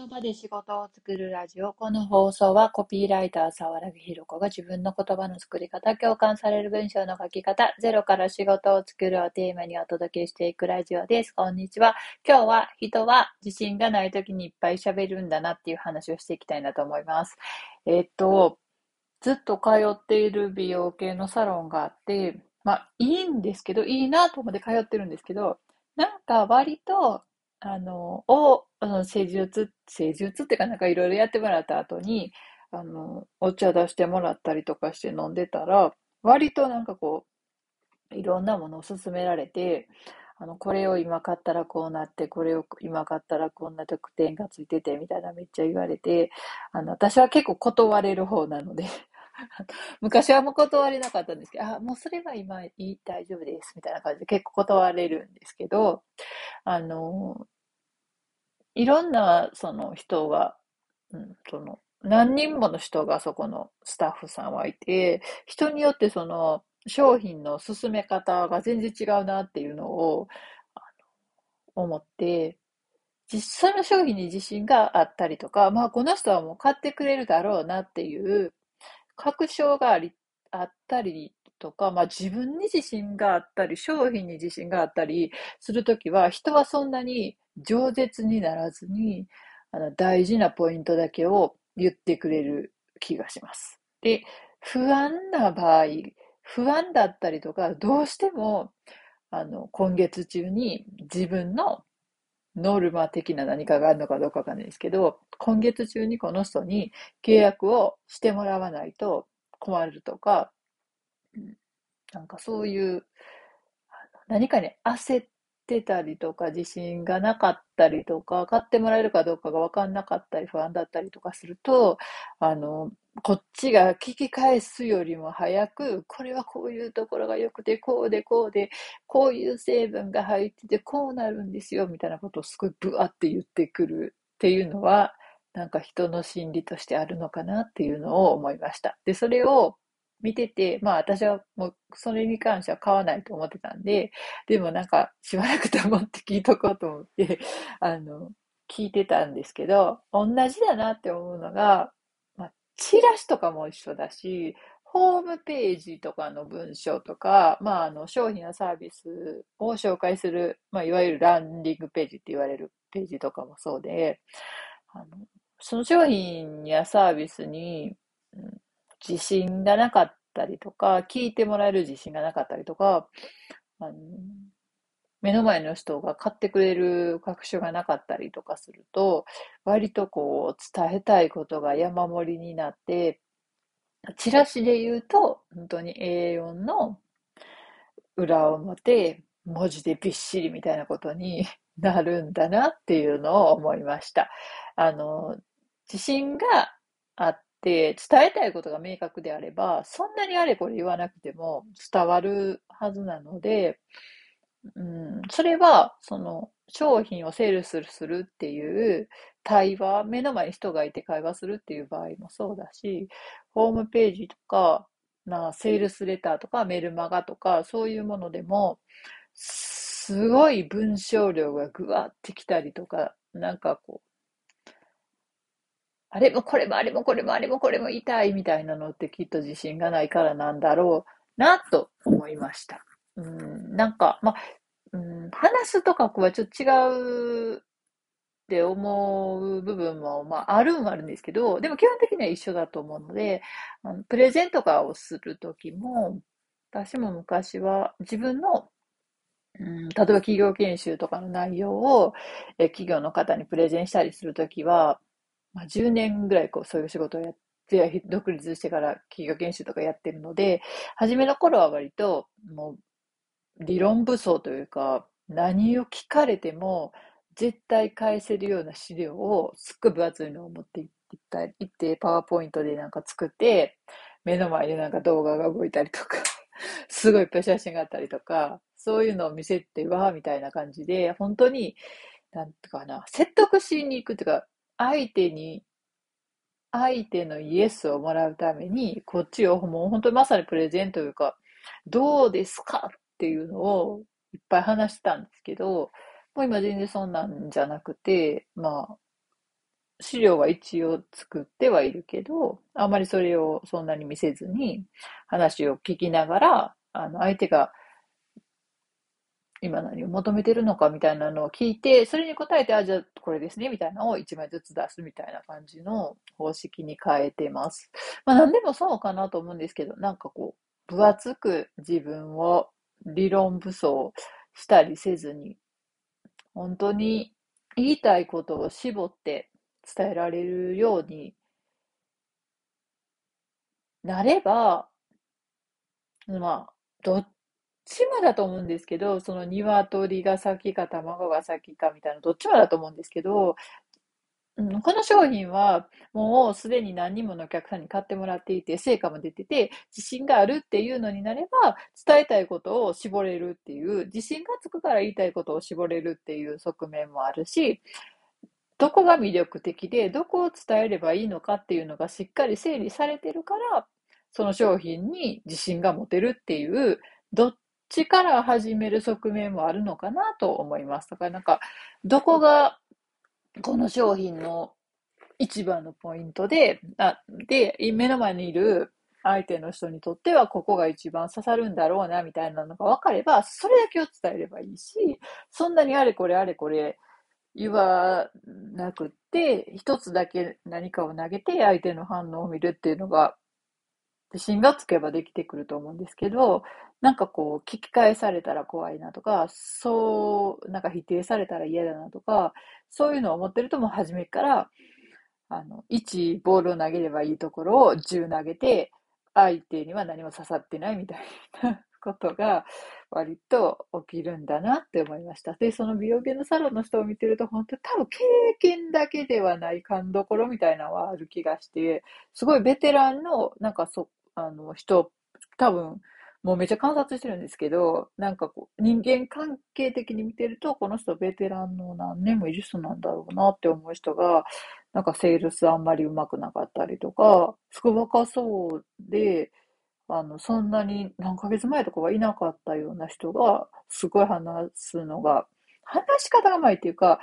言葉で仕事を作るラジオ。この放送はコピーライター沢良ひろ子が自分の言葉の作り方、共感される文章の書き方、ゼロから仕事を作るをテーマにお届けしていくラジオです。こんにちは。今日は人は自信がない時にいっぱい喋るんだなっていう話をしていきたいなと思います。えっと、ずっと通っている美容系のサロンがあって、まあいいんですけど、いいなと思って通ってるんですけど、なんか割とあの、を、あの、施術、施術っていうかなんかいろいろやってもらった後に、あの、お茶出してもらったりとかして飲んでたら、割となんかこう、いろんなものを勧められて、あの、これを今買ったらこうなって、これを今買ったらこんな特典がついてて、みたいなめっちゃ言われて、あの、私は結構断れる方なので 昔はもう断れなかったんですけど、あ、もうそれは今いい、大丈夫です、みたいな感じで結構断れるんですけど、あの、いろんなその人が、うん、その、何人もの人がそこのスタッフさんはいて、人によってその商品の進め方が全然違うなっていうのを思って、実際の商品に自信があったりとか、まあこの人はもう買ってくれるだろうなっていう確証があり、あったりとか、まあ自分に自信があったり、商品に自信があったりするときは、人はそんなに饒舌にならずに、あの、大事なポイントだけを言ってくれる気がします。で、不安な場合、不安だったりとか、どうしても、あの、今月中に自分のノルマ的な何かがあるのかどうかわかんないですけど、今月中にこの人に契約をしてもらわないと困るとか、なんかそういう何かに焦ってたりとか、自信がなかったりとか、買ってもらえるかどうかが分かんなかったり、不安だったりとかすると、あの、こっちが聞き返すよりも早く、これはこういうところが良くて、こうでこうで、こういう成分が入ってて、こうなるんですよ、みたいなことをすごいブワって言ってくるっていうのは、なんか人の心理としてあるのかなっていうのを思いました。で、それを見てて、まあ私はもうそれに関しては買わないと思ってたんで、でもなんかしばらく黙って聞いとこうと思って、あの、聞いてたんですけど、同じだなって思うのが、まあ、チラシとかも一緒だし、ホームページとかの文章とか、まあ、あの、商品やサービスを紹介する、まあ、いわゆるランディングページって言われるページとかもそうで、あの、その商品やサービスに、自信がなかったりとか、聞いてもらえる自信がなかったりとか、あの目の前の人が買ってくれる確証がなかったりとかすると、割とこう伝えたいことが山盛りになって、チラシで言うと、本当に A4 の裏表、文字でびっしりみたいなことに なるんだなっていうのを思いました。あの、自信があっで、伝えたいことが明確であれば、そんなにあれこれ言わなくても伝わるはずなので、うん、それは、その、商品をセールスするっていう対話、目の前に人がいて会話するっていう場合もそうだし、ホームページとか、な、セールスレターとかメルマガとか、そういうものでも、すごい文章量がぐわってきたりとか、なんかこう、あれもこれもあれもこれもあれもこれも痛いみたいなのってきっと自信がないからなんだろうなと思いました。うん、なんか、まあ、うん、話すとかはちょっと違うって思う部分も、まあ、あるんはあるんですけど、でも基本的には一緒だと思うので、あのプレゼントかをするときも、私も昔は自分のうん、例えば企業研修とかの内容をえ企業の方にプレゼンしたりするときは、まあ、10年ぐらいこうそういう仕事をやって、独立してから企業研修とかやってるので、初めの頃は割ともう理論武装というか、何を聞かれても絶対返せるような資料をすっごい分厚いのを持っていったいって、パワーポイントでなんか作って、目の前でなんか動画が動いたりとか すごいいっぱい写真があったりとか、そういうのを見せて、わーみたいな感じで、本当に、なんていうかな、説得しに行くっていうか、相手に、相手のイエスをもらうために、こっちをもう本当にまさにプレゼントというか、どうですかっていうのをいっぱい話したんですけど、もう今全然そんなんじゃなくて、まあ、資料は一応作ってはいるけど、あまりそれをそんなに見せずに、話を聞きながら、あの、相手が今何を求めてるのかみたいなのを聞いて、それに答えて、あ、じゃあこれですね、みたいなのを1枚ずつ出すみたいな感じの方式に変えてます。まあ何でもそうかなと思うんですけど、なんかこう、分厚く自分を理論武装したりせずに、本当に言いたいことを絞って伝えられるようになれば、まあ、どっちもだと思うんですけど、その鶏が先か卵が先かみたいな、どっちもだと思うんですけど、この商品はもうすでに何人ものお客さんに買ってもらっていて、成果も出てて、自信があるっていうのになれば、伝えたいことを絞れるっていう、自信がつくから言いたいことを絞れるっていう側面もあるし、どこが魅力的で、どこを伝えればいいのかっていうのがしっかり整理されてるから、その商品に自信が持てるっていう、どっちから始める側面もあるのかなと思います。だからなんか、どこがこの商品の一番のポイントで、あで、目の前にいる相手の人にとってはここが一番刺さるんだろうなみたいなのが分かれば、それだけを伝えればいいし、そんなにあれこれあれこれ言わなくって、一つだけ何かを投げて相手の反応を見るっていうのが自信がつけばできてくると思うんですけど、なんかこう、聞き返されたら怖いなとか、そう、なんか否定されたら嫌だなとか、そういうのを思ってるともう初めから、あの、1ボールを投げればいいところを10投げて、相手には何も刺さってないみたいなことが割と起きるんだなって思いました。で、その美容系のサロンの人を見てると、本当多分経験だけではない勘どころみたいなのはある気がして、すごいベテランの、なんかそ、あの人、多分、もうめっちゃ観察してるんですけど、なんかこう、人間関係的に見てると、この人ベテランの何年もいる人なんだろうなって思う人が、なんかセールスあんまりうまくなかったりとか、すごい若そうで、あの、そんなに何ヶ月前とかはいなかったような人が、すごい話すのが、話し方がうまいっていうか、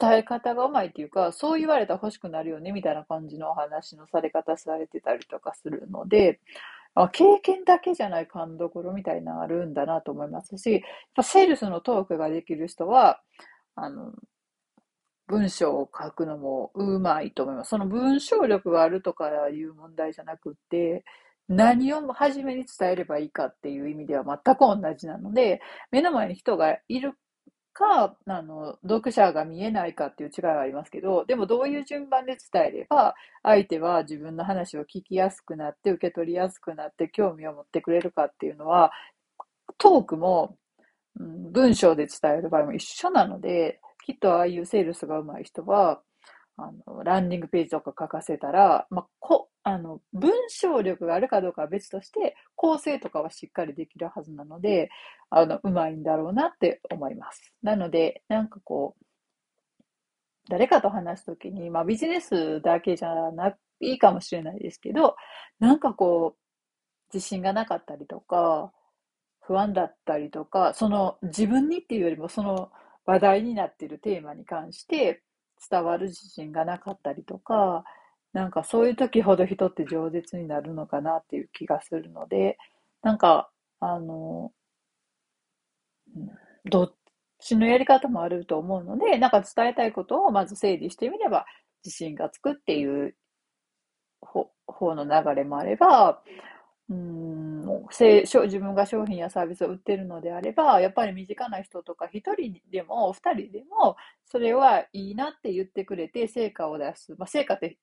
伝え方がうまいっていうか、そう言われたら欲しくなるよねみたいな感じのお話のされ方されてたりとかするので、経験だけじゃない勘どころみたいなのあるんだなと思いますし、やっぱセールスのトークができる人は、あの、文章を書くのもうまいと思います。その文章力があるとかいう問題じゃなくて、何を初めに伝えればいいかっていう意味では全く同じなので、目の前に人がいるか、あの、読者が見えないかっていう違いはありますけど、でもどういう順番で伝えれば、相手は自分の話を聞きやすくなって、受け取りやすくなって、興味を持ってくれるかっていうのは、トークも、うん、文章で伝える場合も一緒なので、きっとああいうセールスが上手い人は、あの、ランディングページとか書かせたら、まあ、こ、あの、文章力があるかどうかは別として、構成とかはしっかりできるはずなので、あの、うまいんだろうなって思います。なので、なんかこう、誰かと話すときに、まあビジネスだけじゃないかもしれないですけど、なんかこう、自信がなかったりとか、不安だったりとか、その自分にっていうよりもその話題になっているテーマに関して伝わる自信がなかったりとか、なんかそういう時ほど人って饒舌になるのかなっていう気がするので、なんか、あの、どっちのやり方もあると思うので、なんか伝えたいことをまず整理してみれば自信がつくっていう方の流れもあれば、うん、自分が商品やサービスを売ってるのであれば、やっぱり身近な人とか1人でも2人でも、それはいいなって言ってくれて成果を出す。まあ、成果って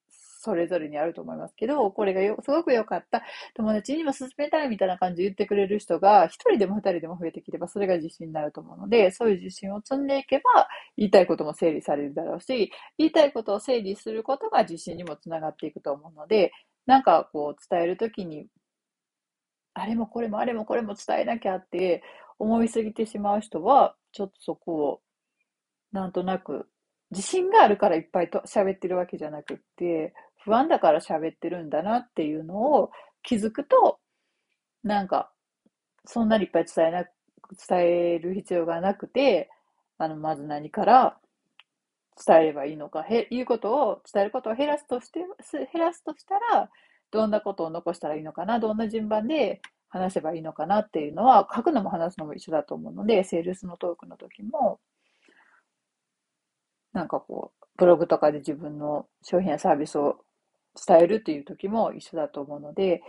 それぞれにあると思いますけど、これがよすごく良かった、友達にも勧めたいみたいな感じで言ってくれる人が、1人でも2人でも増えてきれば、それが自信になると思うので、そういう自信を積んでいけば、言いたいことも整理されるだろうし、言いたいことを整理することが自信にもつながっていくと思うので、なんかこう伝えるときにあれもこれもあれもこれも伝えなきゃって思いすぎてしまう人は、ちょっとそこを、なんとなく、自信があるからいっぱいと喋ってるわけじゃなくって、不安だから喋ってるんだなっていうのを気づくと、なんか、そんなにいっぱい伝えな、伝える必要がなくて、あの、まず何から伝えればいいのか、へいうことを、伝えることを減らすとして、減らすとしたら、どんなことを残したらいいのかな、どんな順番で話せばいいのかなっていうのは、書くのも話すのも一緒だと思うので、セールスのトークの時も、なんかこう、ブログとかで自分の商品やサービスを伝えるっていう時も一緒だと思うので、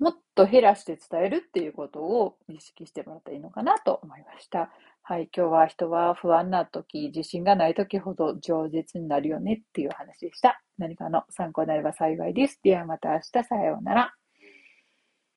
もっと減らして伝えるっていうことを意識してもらったらいいのかなと思いました。はい、今日は人は不安な時、自信がない時ほど饒舌になるよねっていう話でした。何かの参考になれば幸いです。ではまた明日、さようなら。